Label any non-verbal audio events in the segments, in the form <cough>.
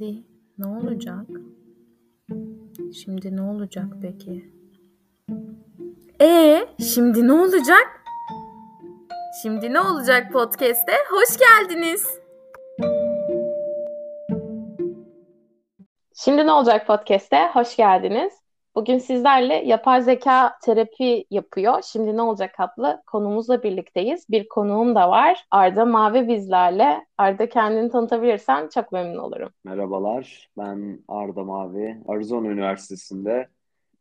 Şimdi ne olacak? Şimdi ne olacak peki? E şimdi ne olacak? Şimdi ne olacak podcast'te? Hoş geldiniz. Şimdi ne olacak podcast'te? Hoş geldiniz. Bugün sizlerle yapay zeka terapi yapıyor. Şimdi ne olacak adlı konumuzla birlikteyiz. Bir konuğum da var. Arda Mavi bizlerle. Arda kendini tanıtabilirsen çok memnun olurum. Merhabalar, ben Arda Mavi. Arizona Üniversitesi'nde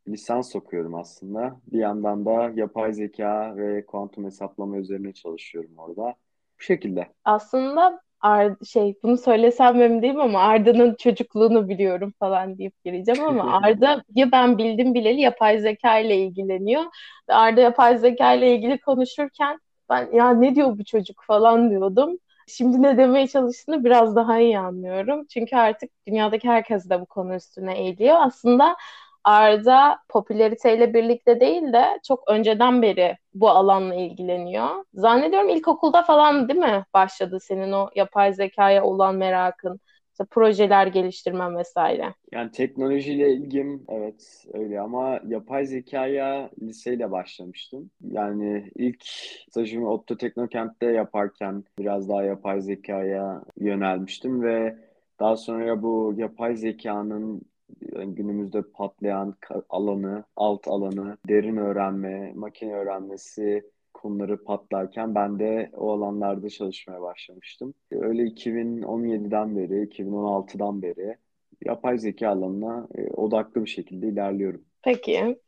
lisans okuyorum aslında. Bir yandan da yapay zeka ve kuantum hesaplama üzerine çalışıyorum orada. Bu şekilde. Aslında Ar şey bunu söylesem mi değil ama Arda'nın çocukluğunu biliyorum falan deyip gireceğim ama <laughs> Arda ya ben bildim bileli yapay zeka ile ilgileniyor. Arda yapay zeka ile ilgili konuşurken ben ya ne diyor bu çocuk falan diyordum. Şimdi ne demeye çalıştığını biraz daha iyi anlıyorum. Çünkü artık dünyadaki herkes de bu konu üstüne eğiliyor. Aslında Arda popülariteyle birlikte değil de çok önceden beri bu alanla ilgileniyor. Zannediyorum ilkokulda falan değil mi başladı senin o yapay zekaya olan merakın? İşte projeler geliştirmen vesaire. Yani teknolojiyle ilgim evet öyle ama yapay zekaya liseyle başlamıştım. Yani ilk stajımı Otto Teknokent'te yaparken biraz daha yapay zekaya yönelmiştim ve daha sonra bu yapay zekanın günümüzde patlayan alanı, alt alanı, derin öğrenme, makine öğrenmesi konuları patlarken ben de o alanlarda çalışmaya başlamıştım. Öyle 2017'den beri, 2016'dan beri yapay zeka alanına e, odaklı bir şekilde ilerliyorum. Peki.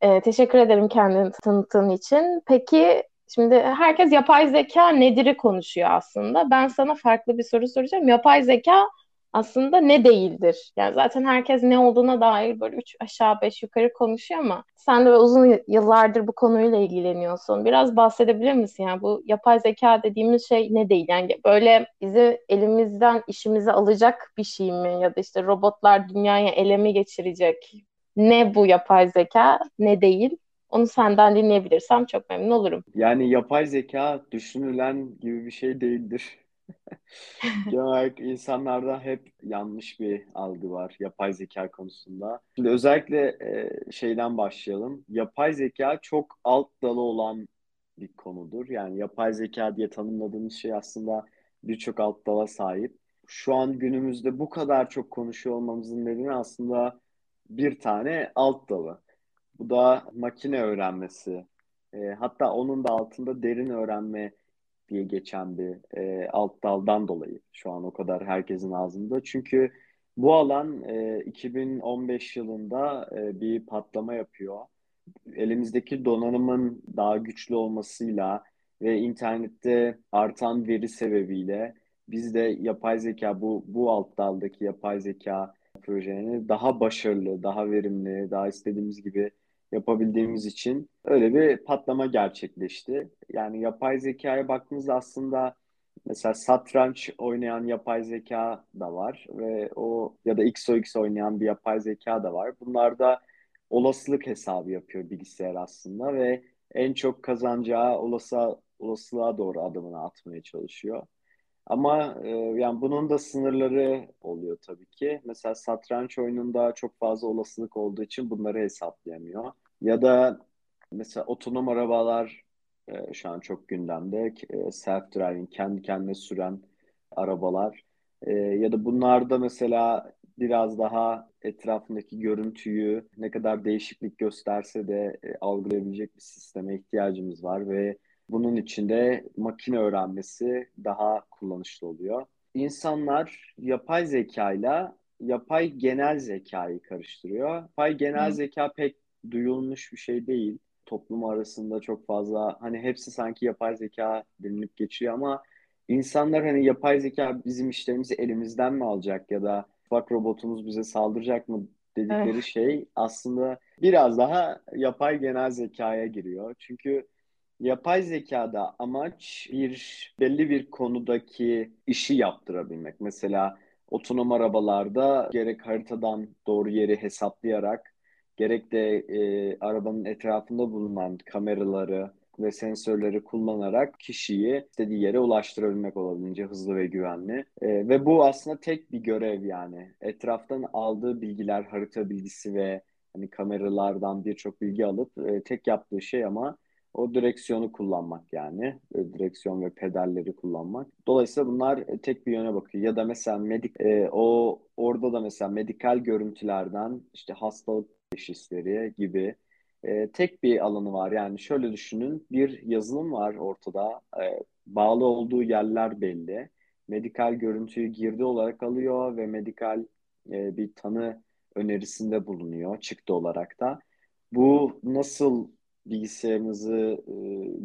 Ee, teşekkür ederim kendini tanıttığın için. Peki şimdi herkes yapay zeka nedir'i konuşuyor aslında. Ben sana farklı bir soru soracağım. Yapay zeka aslında ne değildir. Yani zaten herkes ne olduğuna dair böyle üç aşağı beş yukarı konuşuyor ama sen de uzun yıllardır bu konuyla ilgileniyorsun. Biraz bahsedebilir misin? Yani bu yapay zeka dediğimiz şey ne değil? Yani böyle bizi elimizden işimizi alacak bir şey mi? Ya da işte robotlar dünyaya elemi geçirecek. Ne bu yapay zeka ne değil? Onu senden dinleyebilirsem çok memnun olurum. Yani yapay zeka düşünülen gibi bir şey değildir. Genel olarak insanlarda hep yanlış bir algı var yapay zeka konusunda. Şimdi özellikle e, şeyden başlayalım. Yapay zeka çok alt dalı olan bir konudur. Yani yapay zeka diye tanımladığımız şey aslında birçok alt dala sahip. Şu an günümüzde bu kadar çok konuşuyor olmamızın nedeni aslında bir tane alt dalı. Bu da makine öğrenmesi. E, hatta onun da altında derin öğrenme diye geçen bir e, alt daldan dolayı şu an o kadar herkesin ağzında. Çünkü bu alan e, 2015 yılında e, bir patlama yapıyor. Elimizdeki donanımın daha güçlü olmasıyla ve internette artan veri sebebiyle biz de yapay zeka bu bu alt daldaki yapay zeka projelerini daha başarılı, daha verimli, daha istediğimiz gibi yapabildiğimiz için öyle bir patlama gerçekleşti. Yani yapay zekaya baktığımızda aslında mesela satranç oynayan yapay zeka da var ve o ya da XOX oynayan bir yapay zeka da var. Bunlar da olasılık hesabı yapıyor bilgisayar aslında ve en çok kazanacağı olası olasılığa doğru adımını atmaya çalışıyor. Ama e, yani bunun da sınırları oluyor tabii ki. Mesela satranç oyununda çok fazla olasılık olduğu için bunları hesaplayamıyor. Ya da mesela otonom arabalar e, şu an çok gündemde. E, self-driving, kendi kendine süren arabalar. E, ya da bunlarda mesela biraz daha etrafındaki görüntüyü ne kadar değişiklik gösterse de e, algılayabilecek bir sisteme ihtiyacımız var ve bunun için de makine öğrenmesi daha kullanışlı oluyor. İnsanlar yapay zekayla yapay genel zekayı karıştırıyor. Yapay genel Hı. zeka pek duyulmuş bir şey değil. Toplum arasında çok fazla hani hepsi sanki yapay zeka denilip geçiyor ama insanlar hani yapay zeka bizim işlerimizi elimizden mi alacak ya da ufak robotumuz bize saldıracak mı dedikleri evet. şey aslında biraz daha yapay genel zekaya giriyor. Çünkü Yapay zekada amaç bir belli bir konudaki işi yaptırabilmek. Mesela otonom arabalarda gerek haritadan doğru yeri hesaplayarak gerek de e, arabanın etrafında bulunan kameraları ve sensörleri kullanarak kişiyi istediği yere ulaştırabilmek olabildiğince hızlı ve güvenli. E, ve bu aslında tek bir görev yani. Etraftan aldığı bilgiler, harita bilgisi ve hani kameralardan birçok bilgi alıp e, tek yaptığı şey ama o direksiyonu kullanmak yani. E, direksiyon ve pedalleri kullanmak. Dolayısıyla bunlar e, tek bir yöne bakıyor. Ya da mesela medik e, o orada da mesela medikal görüntülerden işte hastalık teşhisleri gibi e, tek bir alanı var. Yani şöyle düşünün bir yazılım var ortada. E, bağlı olduğu yerler belli. Medikal görüntüyü girdi olarak alıyor ve medikal e, bir tanı önerisinde bulunuyor çıktı olarak da. Bu nasıl bilgisayarınızı e,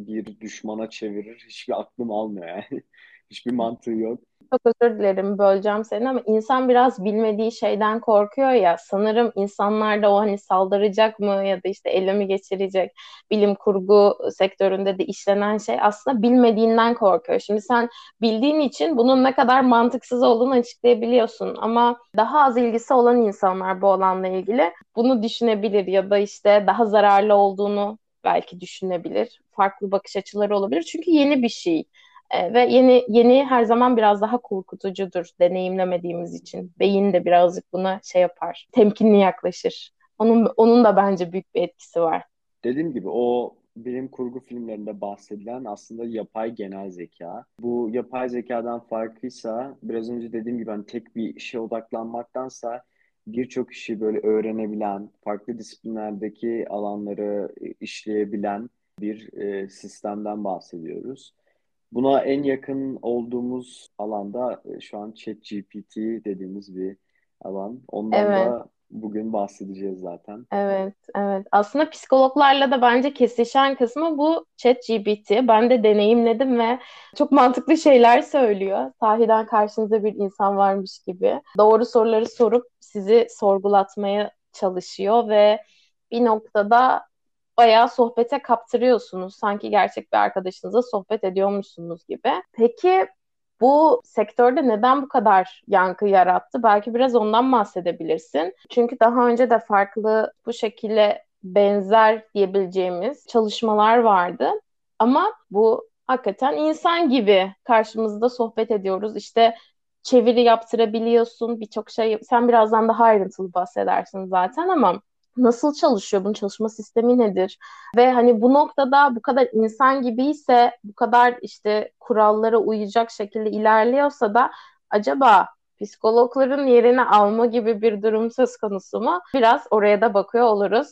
bir düşmana çevirir hiçbir aklım almıyor yani. <laughs> Hiçbir mantığı yok. Çok özür dilerim böleceğim seni ama insan biraz bilmediği şeyden korkuyor ya. Sanırım insanlar da o hani saldıracak mı ya da işte ele mi geçirecek bilim kurgu sektöründe de işlenen şey aslında bilmediğinden korkuyor. Şimdi sen bildiğin için bunun ne kadar mantıksız olduğunu açıklayabiliyorsun ama daha az ilgisi olan insanlar bu alanla ilgili bunu düşünebilir ya da işte daha zararlı olduğunu belki düşünebilir. Farklı bakış açıları olabilir. Çünkü yeni bir şey. E, ve yeni yeni her zaman biraz daha korkutucudur deneyimlemediğimiz için. Beyin de birazcık buna şey yapar. Temkinli yaklaşır. Onun onun da bence büyük bir etkisi var. Dediğim gibi o bilim kurgu filmlerinde bahsedilen aslında yapay genel zeka. Bu yapay zekadan farkıysa biraz önce dediğim gibi hani tek bir işe odaklanmaktansa birçok işi böyle öğrenebilen, farklı disiplinlerdeki alanları işleyebilen bir e, sistemden bahsediyoruz. Buna en yakın olduğumuz alanda e, şu an ChatGPT dediğimiz bir alan. Ondan Evet. da bugün bahsedeceğiz zaten. Evet, evet. Aslında psikologlarla da bence kesişen kısmı bu ChatGPT. Ben de deneyimledim ve çok mantıklı şeyler söylüyor. Sahiden karşınızda bir insan varmış gibi. Doğru soruları sorup sizi sorgulatmaya çalışıyor ve bir noktada bayağı sohbete kaptırıyorsunuz. Sanki gerçek bir arkadaşınızla sohbet ediyormuşsunuz gibi. Peki bu sektörde neden bu kadar yankı yarattı? Belki biraz ondan bahsedebilirsin. Çünkü daha önce de farklı bu şekilde benzer diyebileceğimiz çalışmalar vardı. Ama bu hakikaten insan gibi karşımızda sohbet ediyoruz. İşte çeviri yaptırabiliyorsun, birçok şey. Sen birazdan daha ayrıntılı bahsedersin zaten ama nasıl çalışıyor? Bunun çalışma sistemi nedir? Ve hani bu noktada bu kadar insan gibiyse, bu kadar işte kurallara uyacak şekilde ilerliyorsa da acaba psikologların yerini alma gibi bir durum söz konusu mu? Biraz oraya da bakıyor oluruz.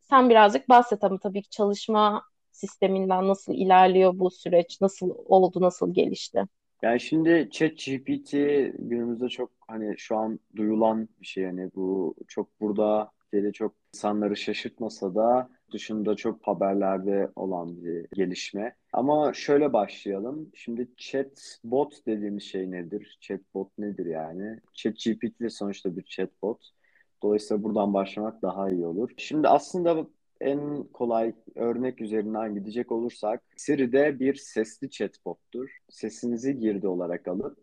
Sen birazcık bahset ama tabii ki çalışma sisteminden nasıl ilerliyor bu süreç, nasıl oldu, nasıl gelişti? Yani şimdi ChatGPT günümüzde çok hani şu an duyulan bir şey yani bu çok burada Türkiye'de çok insanları şaşırtmasa da dışında çok haberlerde olan bir gelişme. Ama şöyle başlayalım. Şimdi chatbot dediğimiz şey nedir? Chatbot nedir yani? ChatGPT sonuçta bir chatbot. Dolayısıyla buradan başlamak daha iyi olur. Şimdi aslında en kolay örnek üzerinden gidecek olursak Siri de bir sesli chatbottur. Sesinizi girdi olarak alıp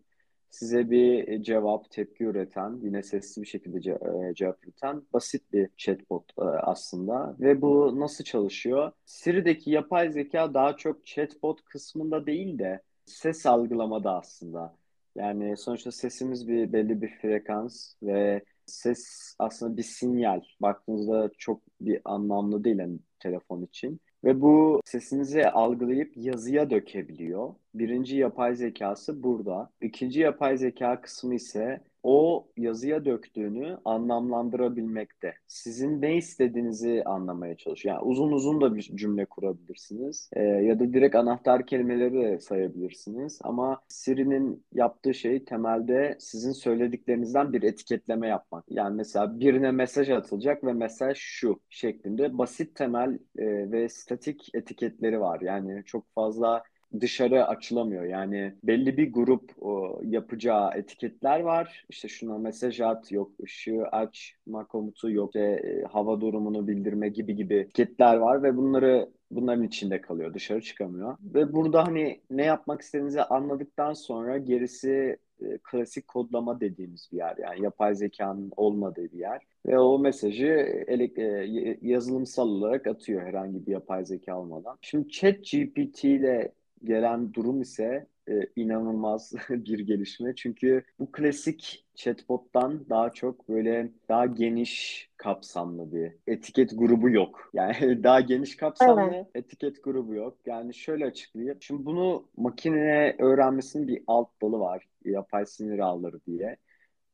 size bir cevap, tepki üreten, yine sesli bir şekilde ce- e, cevap üreten basit bir chatbot e, aslında. Ve bu nasıl çalışıyor? Siri'deki yapay zeka daha çok chatbot kısmında değil de ses algılamada aslında. Yani sonuçta sesimiz bir belli bir frekans ve ses aslında bir sinyal. Baktığınızda çok bir anlamlı değil yani telefon için. Ve bu sesinizi algılayıp yazıya dökebiliyor. Birinci yapay zekası burada. İkinci yapay zeka kısmı ise o yazıya döktüğünü anlamlandırabilmekte. Sizin ne istediğinizi anlamaya çalışıyor. Yani uzun uzun da bir cümle kurabilirsiniz. Ee, ya da direkt anahtar kelimeleri de sayabilirsiniz. Ama Siri'nin yaptığı şey temelde sizin söylediklerinizden bir etiketleme yapmak. Yani mesela birine mesaj atılacak ve mesaj şu şeklinde basit temel e, ve statik etiketleri var. Yani çok fazla dışarı açılamıyor. Yani belli bir grup o, yapacağı etiketler var. İşte şuna mesaj at, yok ışığı açma komutu, yok işte, e, hava durumunu bildirme gibi gibi etiketler var ve bunları bunların içinde kalıyor. Dışarı çıkamıyor. Ve burada hani ne yapmak istediğinizi anladıktan sonra gerisi e, klasik kodlama dediğimiz bir yer. Yani yapay zekanın olmadığı bir yer. Ve o mesajı elek, e, yazılımsal olarak atıyor herhangi bir yapay zeka olmadan. Şimdi chat GPT ile gelen durum ise e, inanılmaz <laughs> bir gelişme. Çünkü bu klasik chatbot'tan daha çok böyle daha geniş kapsamlı bir etiket grubu yok. <laughs> Yani daha geniş kapsamlı evet. etiket grubu yok. Yani şöyle açıklayayım. Şimdi bunu makine öğrenmesinin bir alt dalı var. Yapay sinir ağları diye.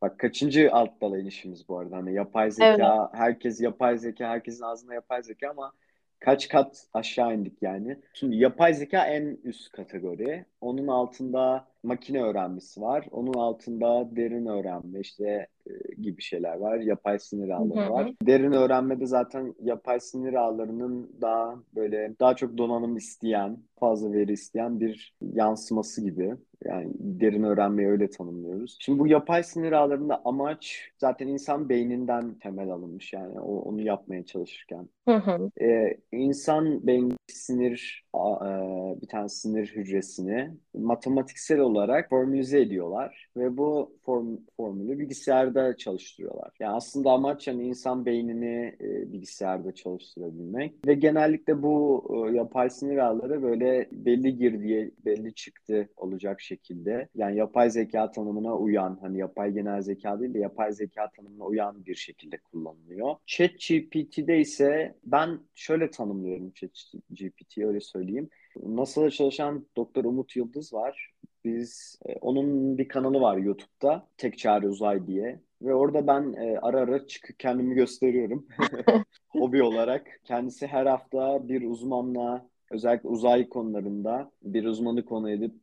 Bak kaçıncı alt dala inişimiz bu arada. Hani yapay zeka, evet. herkes yapay zeka, herkesin ağzında yapay zeka ama kaç kat aşağı indik yani. Şimdi yapay zeka en üst kategori. Onun altında makine öğrenmesi var. Onun altında derin öğrenme işte e, gibi şeyler var. Yapay sinir ağları var. Derin öğrenmede zaten yapay sinir ağlarının daha böyle daha çok donanım isteyen, fazla veri isteyen bir yansıması gibi. Yani derin öğrenmeyi öyle tanımlıyoruz. Şimdi bu yapay sinir ağlarında amaç zaten insan beyninden temel alınmış yani o, onu yapmaya çalışırken. Hı hı. Ee, insan beyin sinir e, bir tane sinir hücresini matematiksel olarak formülize ediyorlar ve bu form, formülü bilgisayarda çalıştırıyorlar. Yani aslında amaç yani insan beynini e, bilgisayarda çalıştırabilmek ve genellikle bu e, yapay sinir ağları böyle belli girdiye belli çıktı olacak şekilde yani yapay zeka tanımına uyan hani yapay genel zeka değil de yapay zeka tanımına uyan bir şekilde kullanılıyor. ChatGPT'de ise ben şöyle tanımlıyorum ChatGPT'yi öyle söyleyeyim. NASA'da çalışan Doktor Umut Yıldız var. Biz e, onun bir kanalı var YouTube'da. Tek Çare Uzay diye. Ve orada ben e, ara ara çıkıp kendimi gösteriyorum. <laughs> <laughs> Hobi olarak. Kendisi her hafta bir uzmanla özellikle uzay konularında bir uzmanı konu edip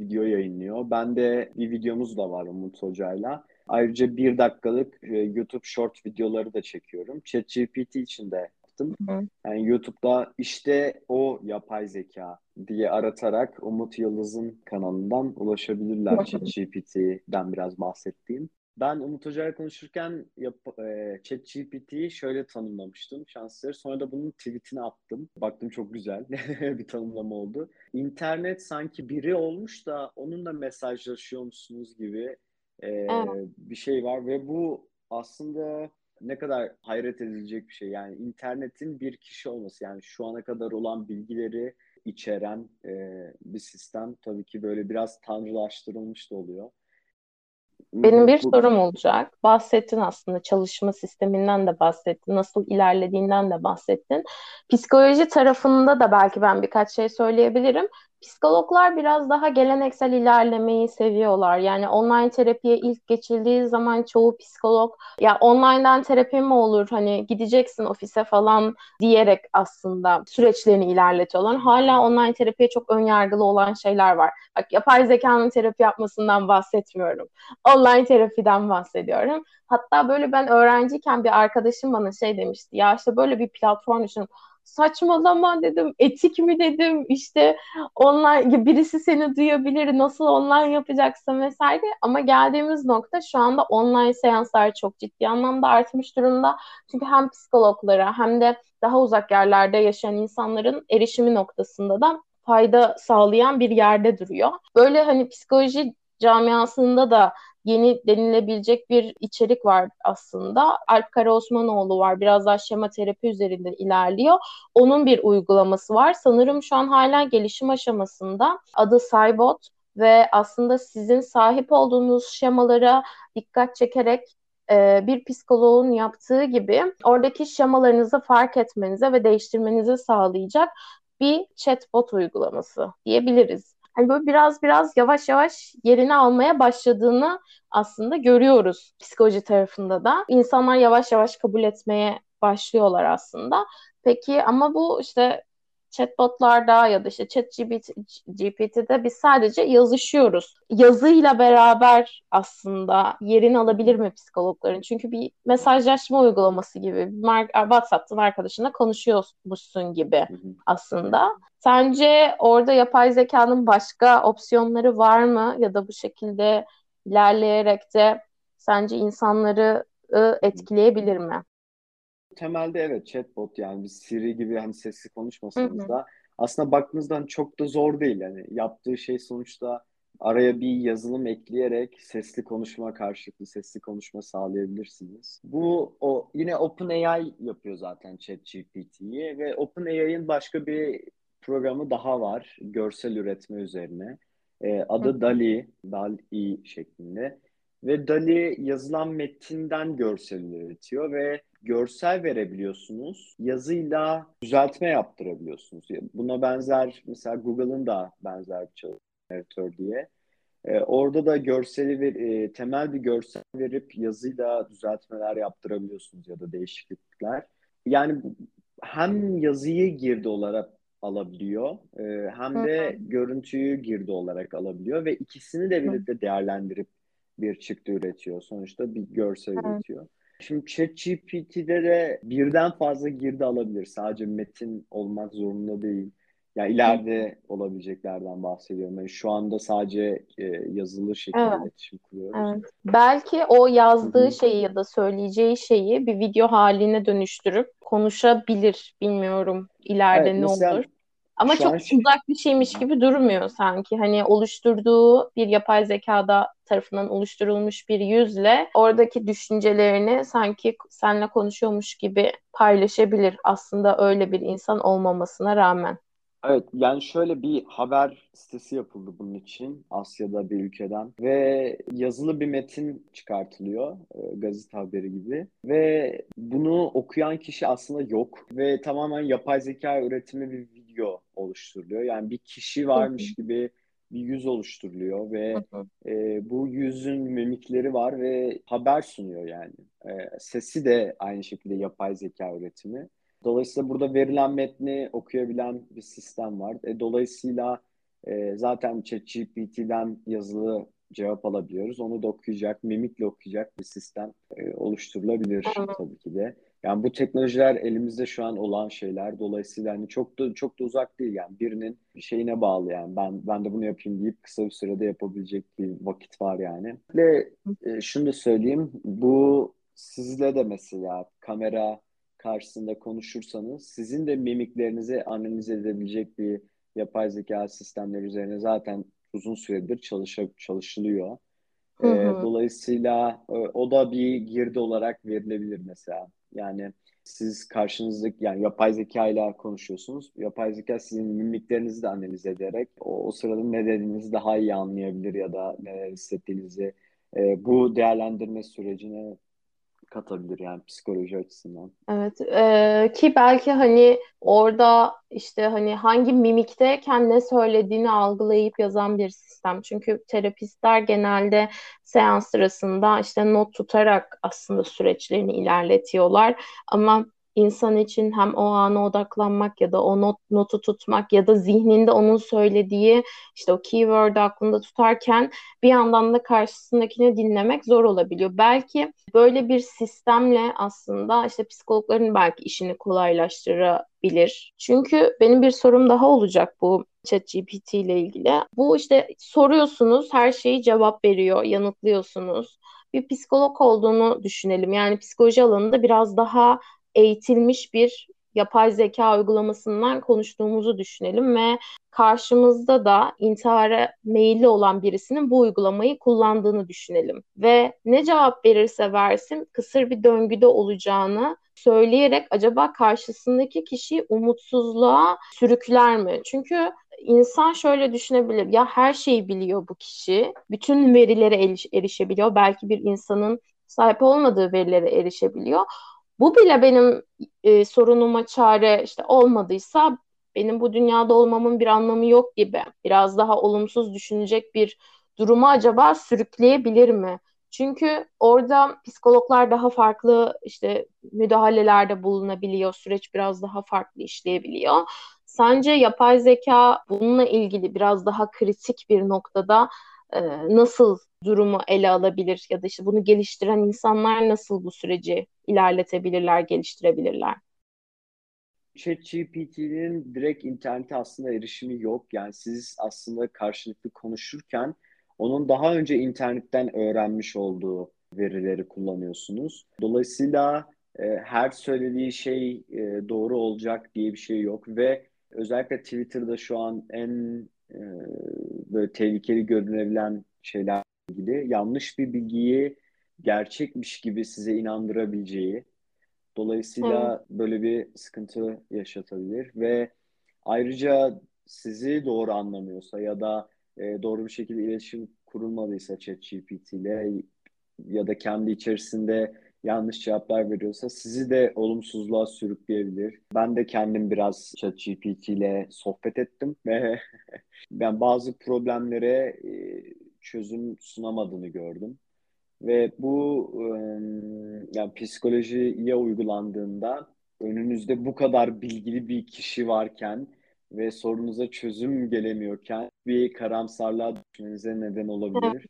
video yayınlıyor. Ben de bir videomuz da var Umut Hoca'yla. Ayrıca bir dakikalık e, YouTube short videoları da çekiyorum. ChatGPT için de yaptım. Hı. Yani YouTube'da işte o yapay zeka diye aratarak Umut Yıldız'ın kanalından ulaşabilirler ChatGPT'den biraz bahsettiğim. Ben Umut Hoca'yla konuşurken yap, e, ChatGPT'yi şöyle tanımlamıştım şansları. Sonra da bunun tweetini attım. Baktım çok güzel <laughs> bir tanımlama oldu. İnternet sanki biri olmuş da onunla mesajlaşıyor musunuz gibi e, evet. bir şey var ve bu aslında ne kadar hayret edilecek bir şey. Yani internetin bir kişi olması yani şu ana kadar olan bilgileri içeren e, bir sistem tabii ki böyle biraz tanrılaştırılmış da oluyor. Benim bir sorum olacak. Bahsettin aslında çalışma sisteminden de bahsettin, nasıl ilerlediğinden de bahsettin. Psikoloji tarafında da belki ben birkaç şey söyleyebilirim. Psikologlar biraz daha geleneksel ilerlemeyi seviyorlar. Yani online terapiye ilk geçildiği zaman çoğu psikolog ya online'dan terapi mi olur hani gideceksin ofise falan diyerek aslında süreçlerini ilerletiyorlar. Hala online terapiye çok ön yargılı olan şeyler var. Bak yapay zekanın terapi yapmasından bahsetmiyorum. Online terapiden bahsediyorum. Hatta böyle ben öğrenciyken bir arkadaşım bana şey demişti. Ya işte böyle bir platform düşün saçmalama dedim etik mi dedim işte online birisi seni duyabilir nasıl online yapacaksın vesaire ama geldiğimiz nokta şu anda online seanslar çok ciddi anlamda artmış durumda çünkü hem psikologlara hem de daha uzak yerlerde yaşayan insanların erişimi noktasında da fayda sağlayan bir yerde duruyor. Böyle hani psikoloji camiasında da yeni denilebilecek bir içerik var aslında. Alp Karaosmanoğlu var. Biraz daha şema terapi üzerinde ilerliyor. Onun bir uygulaması var. Sanırım şu an hala gelişim aşamasında. Adı Cybot ve aslında sizin sahip olduğunuz şemalara dikkat çekerek e, bir psikoloğun yaptığı gibi oradaki şemalarınızı fark etmenize ve değiştirmenizi sağlayacak bir chatbot uygulaması diyebiliriz hani böyle biraz biraz yavaş yavaş yerini almaya başladığını aslında görüyoruz psikoloji tarafında da. İnsanlar yavaş yavaş kabul etmeye başlıyorlar aslında. Peki ama bu işte chatbotlarda ya da işte ChatGPT GPT'de biz sadece yazışıyoruz. Yazıyla beraber aslında yerini alabilir mi psikologların? Çünkü bir mesajlaşma uygulaması gibi. WhatsApp'tan arkadaşına konuşuyormuşsun gibi aslında. Sence orada yapay zekanın başka opsiyonları var mı? Ya da bu şekilde ilerleyerek de sence insanları etkileyebilir mi? Temelde evet chatbot yani bir Siri gibi hani sesli konuşmasanız da aslında baktığınızda hani çok da zor değil. Yani yaptığı şey sonuçta araya bir yazılım ekleyerek sesli konuşma karşılıklı sesli konuşma sağlayabilirsiniz. Bu o yine OpenAI yapıyor zaten ChatGPT'yi ve OpenAI'ın başka bir programı daha var görsel üretme üzerine. E, adı DALI, DALI şeklinde. Ve DALI yazılan metinden görsel üretiyor ve görsel verebiliyorsunuz. Yazıyla düzeltme yaptırabiliyorsunuz. Buna benzer mesela Google'ın da benzer bir çalışma diye. E, orada da görseli ver, e, temel bir görsel verip yazıyla düzeltmeler yaptırabiliyorsunuz ya da değişiklikler. Yani hem yazıyı girdi olarak alabiliyor e, hem de görüntüyü girdi olarak alabiliyor ve ikisini de birlikte değerlendirip bir çıktı üretiyor. Sonuçta bir görsel evet. üretiyor. Şimdi ChatGPT'de de birden fazla girdi alabilir. Sadece metin olmak zorunda değil. Yani ileride olabileceklerden bahsediyorum. Yani şu anda sadece e, yazılı şekilde evet. iletişim kuruyoruz. Evet. Belki o yazdığı Hı-hı. şeyi ya da söyleyeceği şeyi bir video haline dönüştürüp konuşabilir. Bilmiyorum ileride evet, ne mesela, olur. Ama çok an... uzak bir şeymiş gibi durmuyor sanki. Hani oluşturduğu bir yapay zekada tarafından oluşturulmuş bir yüzle oradaki düşüncelerini sanki seninle konuşuyormuş gibi paylaşabilir. Aslında öyle bir insan olmamasına rağmen. Evet yani şöyle bir haber sitesi yapıldı bunun için Asya'da bir ülkeden ve yazılı bir metin çıkartılıyor e, gazete haberi gibi ve bunu okuyan kişi aslında yok ve tamamen yapay zeka üretimi bir video oluşturuluyor. Yani bir kişi varmış gibi bir yüz oluşturuluyor ve e, bu yüzün mimikleri var ve haber sunuyor yani. E, sesi de aynı şekilde yapay zeka üretimi. Dolayısıyla burada verilen metni okuyabilen bir sistem var. E, dolayısıyla e, zaten ChatGPT'den yazılı cevap alabiliyoruz. Onu da okuyacak, mimikle okuyacak bir sistem e, oluşturulabilir tabii ki de. Yani bu teknolojiler elimizde şu an olan şeyler. Dolayısıyla hani çok da çok da uzak değil yani birinin bir şeyine bağlı yani. Ben ben de bunu yapayım deyip kısa bir sürede yapabilecek bir vakit var yani. Ve e, şunu da söyleyeyim. Bu sizle de mesela kamera karşısında konuşursanız sizin de mimiklerinizi analiz edebilecek bir yapay zeka sistemleri üzerine zaten uzun süredir çalışıp çalışılıyor. Hı hı. E, dolayısıyla e, o da bir girdi olarak verilebilir mesela. Yani siz karşınızdaki yani yapay zeka ile konuşuyorsunuz. Yapay zeka sizin mimiklerinizi de analiz ederek o, o sırada ne dediğinizi daha iyi anlayabilir ya da neler hissettiğinizi e, bu değerlendirme sürecine katabilir yani psikoloji açısından. Evet e, ki belki hani orada işte hani hangi mimikteyken ne söylediğini algılayıp yazan bir sistem. Çünkü terapistler genelde seans sırasında işte not tutarak aslında süreçlerini ilerletiyorlar. Ama insan için hem o ana odaklanmak ya da o not, notu tutmak ya da zihninde onun söylediği işte o keyword aklında tutarken bir yandan da karşısındakini dinlemek zor olabiliyor. Belki böyle bir sistemle aslında işte psikologların belki işini kolaylaştırabilir. Çünkü benim bir sorum daha olacak bu ChatGPT ile ilgili. Bu işte soruyorsunuz, her şeyi cevap veriyor, yanıtlıyorsunuz bir psikolog olduğunu düşünelim. Yani psikoloji alanında biraz daha eğitilmiş bir yapay zeka uygulamasından konuştuğumuzu düşünelim ve karşımızda da intihara meyilli olan birisinin bu uygulamayı kullandığını düşünelim. Ve ne cevap verirse versin kısır bir döngüde olacağını söyleyerek acaba karşısındaki kişiyi umutsuzluğa sürükler mi? Çünkü insan şöyle düşünebilir. Ya her şeyi biliyor bu kişi. Bütün verilere erişebiliyor. Belki bir insanın sahip olmadığı verilere erişebiliyor. Bu bile benim e, sorunuma çare işte olmadıysa benim bu dünyada olmamın bir anlamı yok gibi. Biraz daha olumsuz düşünecek bir durumu acaba sürükleyebilir mi? Çünkü orada psikologlar daha farklı işte müdahalelerde bulunabiliyor. Süreç biraz daha farklı işleyebiliyor. Sence yapay zeka bununla ilgili biraz daha kritik bir noktada e, nasıl durumu ele alabilir ya da işte bunu geliştiren insanlar nasıl bu süreci ilerletebilirler, geliştirebilirler? ChatGPT'nin direkt internete aslında erişimi yok. Yani siz aslında karşılıklı konuşurken onun daha önce internetten öğrenmiş olduğu verileri kullanıyorsunuz. Dolayısıyla e, her söylediği şey e, doğru olacak diye bir şey yok ve özellikle Twitter'da şu an en e, böyle tehlikeli görünebilen şeyler ilgili yanlış bir bilgiyi gerçekmiş gibi size inandırabileceği dolayısıyla evet. böyle bir sıkıntı yaşatabilir ve ayrıca sizi doğru anlamıyorsa ya da e, doğru bir şekilde iletişim kurulmadıysa ChatGPT ile ya da kendi içerisinde yanlış cevaplar veriyorsa sizi de olumsuzluğa sürükleyebilir. Ben de kendim biraz ChatGPT ile sohbet ettim ve <laughs> ben bazı problemlere e, çözüm sunamadığını gördüm. Ve bu yani psikolojiye uygulandığında önünüzde bu kadar bilgili bir kişi varken ve sorunuza çözüm gelemiyorken bir karamsarlığa düşmenize neden olabilir.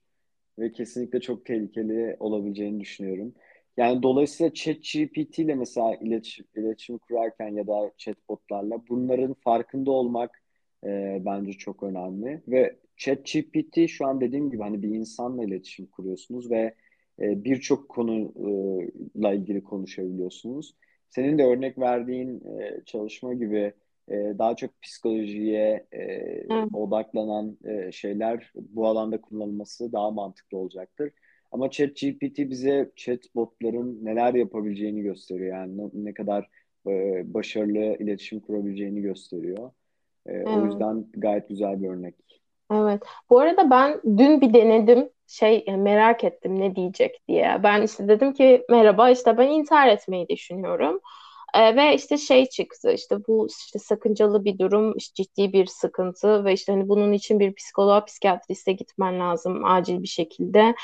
Ve kesinlikle çok tehlikeli olabileceğini düşünüyorum. Yani dolayısıyla ChatGPT ile mesela iletişim, iletişim kurarken ya da chatbotlarla bunların farkında olmak e, bence çok önemli. Ve ChatGPT şu an dediğim gibi hani bir insanla iletişim kuruyorsunuz ve e, birçok konuyla ilgili konuşabiliyorsunuz. Senin de örnek verdiğin e, çalışma gibi e, daha çok psikolojiye e, odaklanan e, şeyler bu alanda kullanılması daha mantıklı olacaktır. Ama ChatGPT bize chatbotların neler yapabileceğini gösteriyor. Yani ne, ne kadar e, başarılı iletişim kurabileceğini gösteriyor. E, evet. O yüzden gayet güzel bir örnek. Evet. Bu arada ben dün bir denedim. Şey merak ettim ne diyecek diye. Ben işte dedim ki merhaba işte ben intihar etmeyi düşünüyorum. E, ve işte şey çıktı işte bu işte sakıncalı bir durum işte ciddi bir sıkıntı ve işte hani bunun için bir psikoloğa psikiyatriste gitmen lazım acil bir şekilde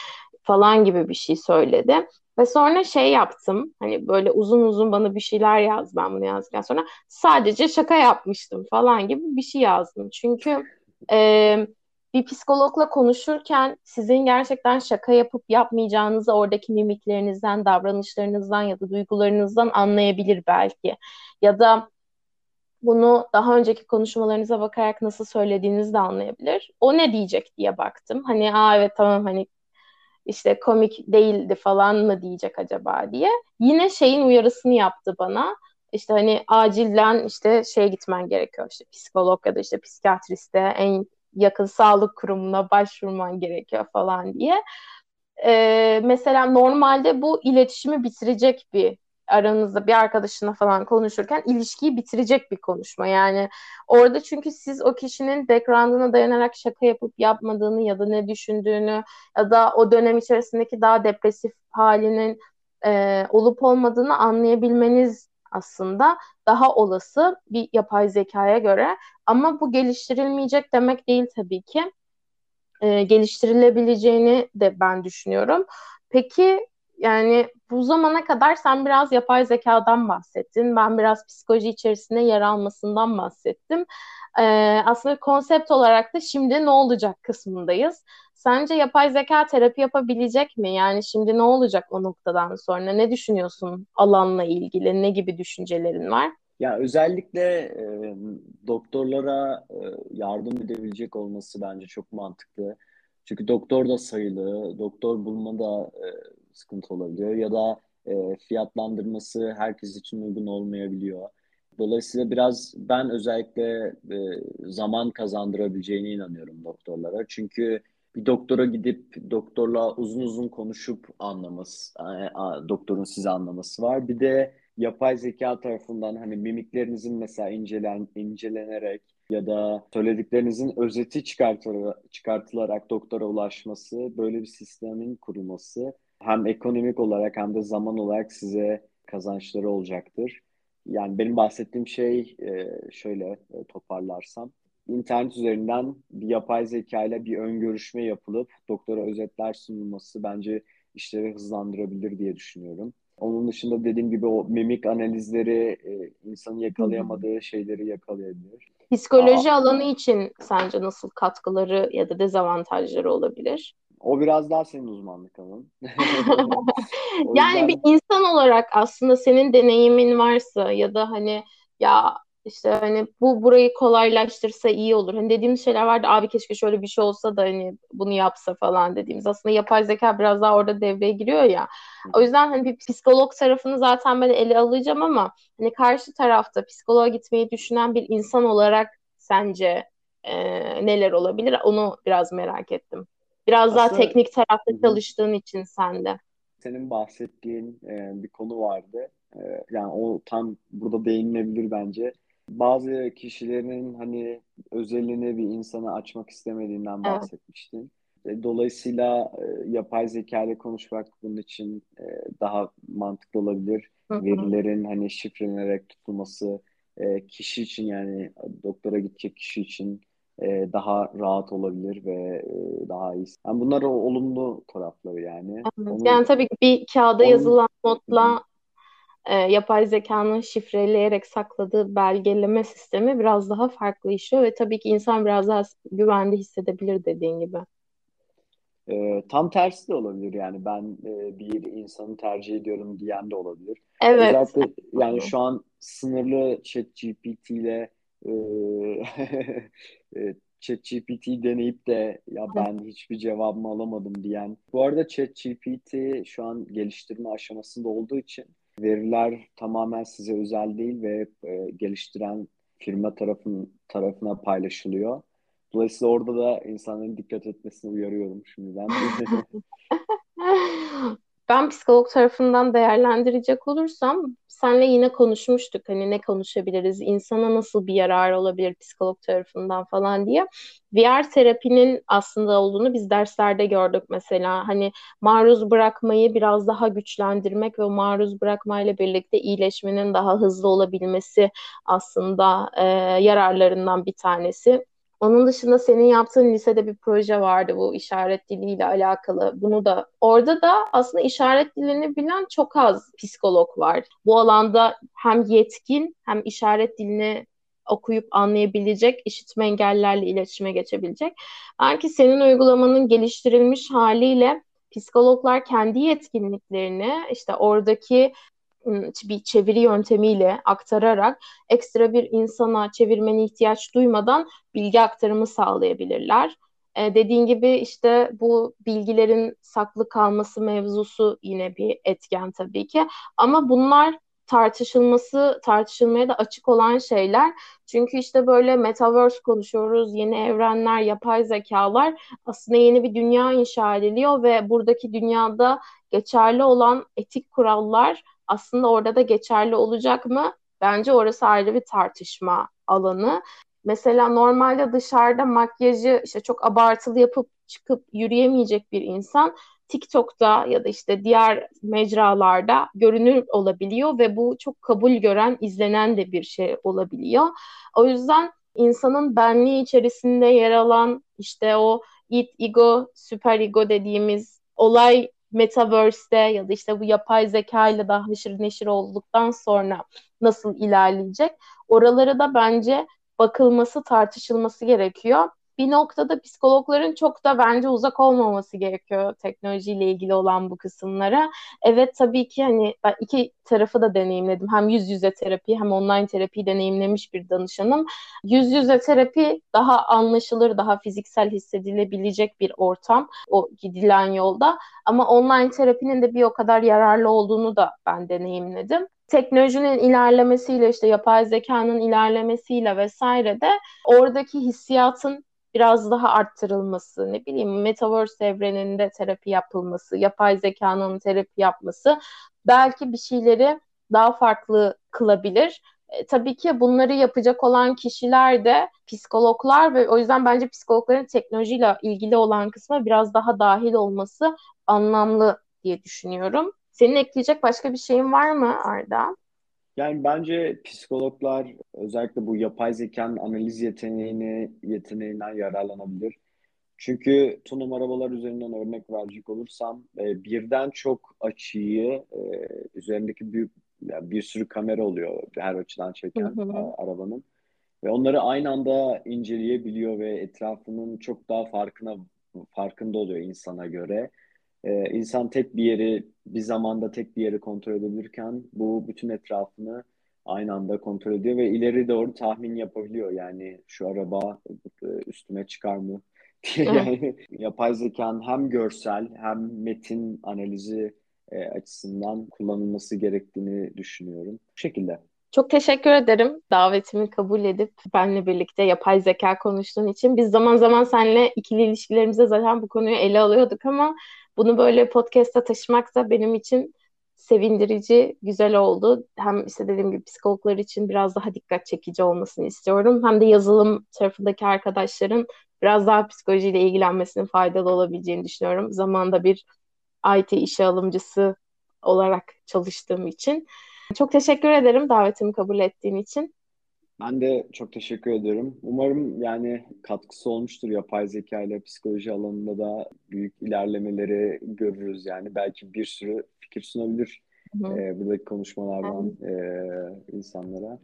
falan gibi bir şey söyledi. Ve sonra şey yaptım. Hani böyle uzun uzun bana bir şeyler yaz ben bunu yazdıktan sonra. Sadece şaka yapmıştım falan gibi bir şey yazdım. Çünkü e, bir psikologla konuşurken sizin gerçekten şaka yapıp yapmayacağınızı oradaki mimiklerinizden, davranışlarınızdan ya da duygularınızdan anlayabilir belki. Ya da bunu daha önceki konuşmalarınıza bakarak nasıl söylediğinizi de anlayabilir. O ne diyecek diye baktım. Hani aa evet tamam hani işte komik değildi falan mı diyecek acaba diye. Yine şeyin uyarısını yaptı bana. İşte hani acilen işte şey gitmen gerekiyor işte psikolog ya da işte psikiyatriste en yakın sağlık kurumuna başvurman gerekiyor falan diye. Ee, mesela normalde bu iletişimi bitirecek bir aranızda bir arkadaşına falan konuşurken ilişkiyi bitirecek bir konuşma. Yani orada çünkü siz o kişinin background'ına dayanarak şaka yapıp yapmadığını ya da ne düşündüğünü ya da o dönem içerisindeki daha depresif halinin e, olup olmadığını anlayabilmeniz aslında daha olası bir yapay zekaya göre. Ama bu geliştirilmeyecek demek değil tabii ki. E, geliştirilebileceğini de ben düşünüyorum. Peki yani bu zamana kadar sen biraz yapay zekadan bahsettin. Ben biraz psikoloji içerisinde yer almasından bahsettim. Ee, aslında konsept olarak da şimdi ne olacak kısmındayız. Sence yapay zeka terapi yapabilecek mi? Yani şimdi ne olacak o noktadan sonra? Ne düşünüyorsun alanla ilgili? Ne gibi düşüncelerin var? Ya özellikle e, doktorlara e, yardım edebilecek olması bence çok mantıklı. Çünkü doktor da sayılı, doktor bulma da e, sıkıntı olabiliyor ya da e, fiyatlandırması herkes için uygun olmayabiliyor. Dolayısıyla biraz ben özellikle e, zaman kazandırabileceğine inanıyorum doktorlara. Çünkü bir doktora gidip doktorla uzun uzun konuşup anlaması, doktorun sizi anlaması var. Bir de yapay zeka tarafından hani mimiklerinizin mesela incelen, incelenerek ya da söylediklerinizin özeti çıkartılarak, çıkartılarak doktora ulaşması, böyle bir sistemin kurulması hem ekonomik olarak hem de zaman olarak size kazançları olacaktır. Yani benim bahsettiğim şey e, şöyle e, toparlarsam internet üzerinden bir yapay zeka ile bir ön görüşme yapılıp doktora özetler sunulması bence işleri hızlandırabilir diye düşünüyorum. Onun dışında dediğim gibi o mimik analizleri e, insanın yakalayamadığı şeyleri yakalayabilir. Psikoloji Aa, alanı için sence nasıl katkıları ya da dezavantajları olabilir? O biraz daha senin uzmanlık alanın. <laughs> yani yüzden... bir insan olarak aslında senin deneyimin varsa ya da hani ya işte hani bu burayı kolaylaştırsa iyi olur. Hani dediğimiz şeyler vardı abi keşke şöyle bir şey olsa da hani bunu yapsa falan dediğimiz. Aslında yapay zeka biraz daha orada devreye giriyor ya. O yüzden hani bir psikolog tarafını zaten ben ele alacağım ama hani karşı tarafta psikoloğa gitmeyi düşünen bir insan olarak sence e, neler olabilir? Onu biraz merak ettim. Biraz Aslında, daha teknik tarafta çalıştığın için sen de. Senin bahsettiğin e, bir konu vardı. E, yani o tam burada değinilebilir bence. Bazı kişilerin hani özelliğini bir insana açmak istemediğinden bahsetmiştin. Evet. Dolayısıyla e, yapay zeka ile konuşmak bunun için e, daha mantıklı olabilir. Hı hı. Verilerin hani şifrelenerek tutulması e, kişi için yani doktora gidecek kişi için e, daha rahat olabilir ve e, daha iyi. Yani bunlar o olumlu tarafları yani. Evet. Onu, yani tabii bir kağıda onun... yazılan notla e, yapay zekanın şifreleyerek sakladığı belgeleme sistemi biraz daha farklı işiyor ve tabii ki insan biraz daha güvende hissedebilir dediğin gibi. E, tam tersi de olabilir yani ben e, bir insanı tercih ediyorum diyen de olabilir. Evet. Özellikle <laughs> yani şu an sınırlı ChatGPT ile e, <laughs> e ChatGPT deneyip de ya ben hiçbir cevabımı alamadım diyen. Bu arada ChatGPT şu an geliştirme aşamasında olduğu için veriler tamamen size özel değil ve e, geliştiren firma tarafın tarafına paylaşılıyor. Dolayısıyla orada da insanların dikkat etmesini uyarıyorum şimdiden. <laughs> <laughs> ben psikolog tarafından değerlendirecek olursam senle yine konuşmuştuk hani ne konuşabiliriz, insana nasıl bir yarar olabilir psikolog tarafından falan diye. VR terapinin aslında olduğunu biz derslerde gördük mesela. Hani maruz bırakmayı biraz daha güçlendirmek ve maruz bırakmayla birlikte iyileşmenin daha hızlı olabilmesi aslında e, yararlarından bir tanesi. Onun dışında senin yaptığın lisede bir proje vardı bu işaret diliyle alakalı. Bunu da orada da aslında işaret dilini bilen çok az psikolog var. Bu alanda hem yetkin hem işaret dilini okuyup anlayabilecek, işitme engellerle iletişime geçebilecek. Belki senin uygulamanın geliştirilmiş haliyle psikologlar kendi yetkinliklerini işte oradaki bir çeviri yöntemiyle aktararak ekstra bir insana çevirmene ihtiyaç duymadan bilgi aktarımı sağlayabilirler. Ee, dediğin gibi işte bu bilgilerin saklı kalması mevzusu yine bir etken tabii ki. Ama bunlar tartışılması, tartışılmaya da açık olan şeyler. Çünkü işte böyle metaverse konuşuyoruz, yeni evrenler, yapay zekalar aslında yeni bir dünya inşa ediliyor ve buradaki dünyada geçerli olan etik kurallar aslında orada da geçerli olacak mı? Bence orası ayrı bir tartışma alanı. Mesela normalde dışarıda makyajı işte çok abartılı yapıp çıkıp yürüyemeyecek bir insan TikTok'ta ya da işte diğer mecralarda görünür olabiliyor ve bu çok kabul gören, izlenen de bir şey olabiliyor. O yüzden insanın benliği içerisinde yer alan işte o id, ego, süper ego dediğimiz olay Metaverse'de ya da işte bu yapay zeka ile daha haşır neşir olduktan sonra nasıl ilerleyecek? Oralara da bence bakılması, tartışılması gerekiyor bir noktada psikologların çok da bence uzak olmaması gerekiyor teknolojiyle ilgili olan bu kısımlara. Evet tabii ki hani ben iki tarafı da deneyimledim. Hem yüz yüze terapi hem online terapi deneyimlemiş bir danışanım. Yüz yüze terapi daha anlaşılır, daha fiziksel hissedilebilecek bir ortam o gidilen yolda. Ama online terapinin de bir o kadar yararlı olduğunu da ben deneyimledim teknolojinin ilerlemesiyle işte yapay zekanın ilerlemesiyle vesaire de oradaki hissiyatın biraz daha arttırılması, ne bileyim metaverse evreninde terapi yapılması, yapay zekanın terapi yapması belki bir şeyleri daha farklı kılabilir. E, tabii ki bunları yapacak olan kişiler de psikologlar ve o yüzden bence psikologların teknolojiyle ilgili olan kısma biraz daha dahil olması anlamlı diye düşünüyorum. Senin ekleyecek başka bir şeyin var mı Arda? Yani bence psikologlar özellikle bu yapay zekanın analiz yeteneğini yeteneğinden yararlanabilir. Çünkü otonom arabalar üzerinden örnek verecek olursam e, birden çok açıyı e, üzerindeki büyük yani bir sürü kamera oluyor her açıdan çeken hı hı. arabanın ve onları aynı anda inceleyebiliyor ve etrafının çok daha farkına farkında oluyor insana göre e, insan tek bir yeri bir zamanda tek bir yeri kontrol edebilirken bu bütün etrafını aynı anda kontrol ediyor ve ileri doğru tahmin yapabiliyor. Yani şu araba e, üstüme çıkar mı <laughs> diye yani yapay zekanın hem görsel hem metin analizi e, açısından kullanılması gerektiğini düşünüyorum. Bu şekilde. Çok teşekkür ederim davetimi kabul edip benle birlikte yapay zeka konuştuğun için. Biz zaman zaman seninle ikili ilişkilerimizde zaten bu konuyu ele alıyorduk ama bunu böyle podcast'a taşımak da benim için sevindirici, güzel oldu. Hem işte dediğim gibi psikologlar için biraz daha dikkat çekici olmasını istiyorum. Hem de yazılım tarafındaki arkadaşların biraz daha psikolojiyle ilgilenmesinin faydalı olabileceğini düşünüyorum. Zamanda bir IT işe alımcısı olarak çalıştığım için. Çok teşekkür ederim davetimi kabul ettiğin için. Ben de çok teşekkür ederim. Umarım yani katkısı olmuştur yapay zeka ile psikoloji alanında da büyük ilerlemeleri görürüz yani. Belki bir sürü fikir sunabilir e, buradaki konuşmalardan e, insanlara.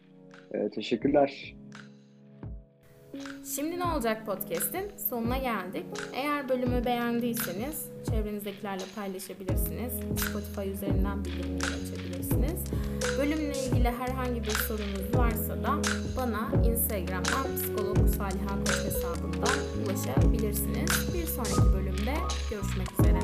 E, teşekkürler. Şimdi ne olacak podcast'in sonuna geldik. Eğer bölümü beğendiyseniz çevrenizdekilerle paylaşabilirsiniz. Spotify üzerinden bildirimleri açabilirsiniz. Bölümle ilgili herhangi bir sorunuz varsa da bana Instagram'dan psikolog Saliha Koç hesabından ulaşabilirsiniz. Bir sonraki bölümde görüşmek üzere.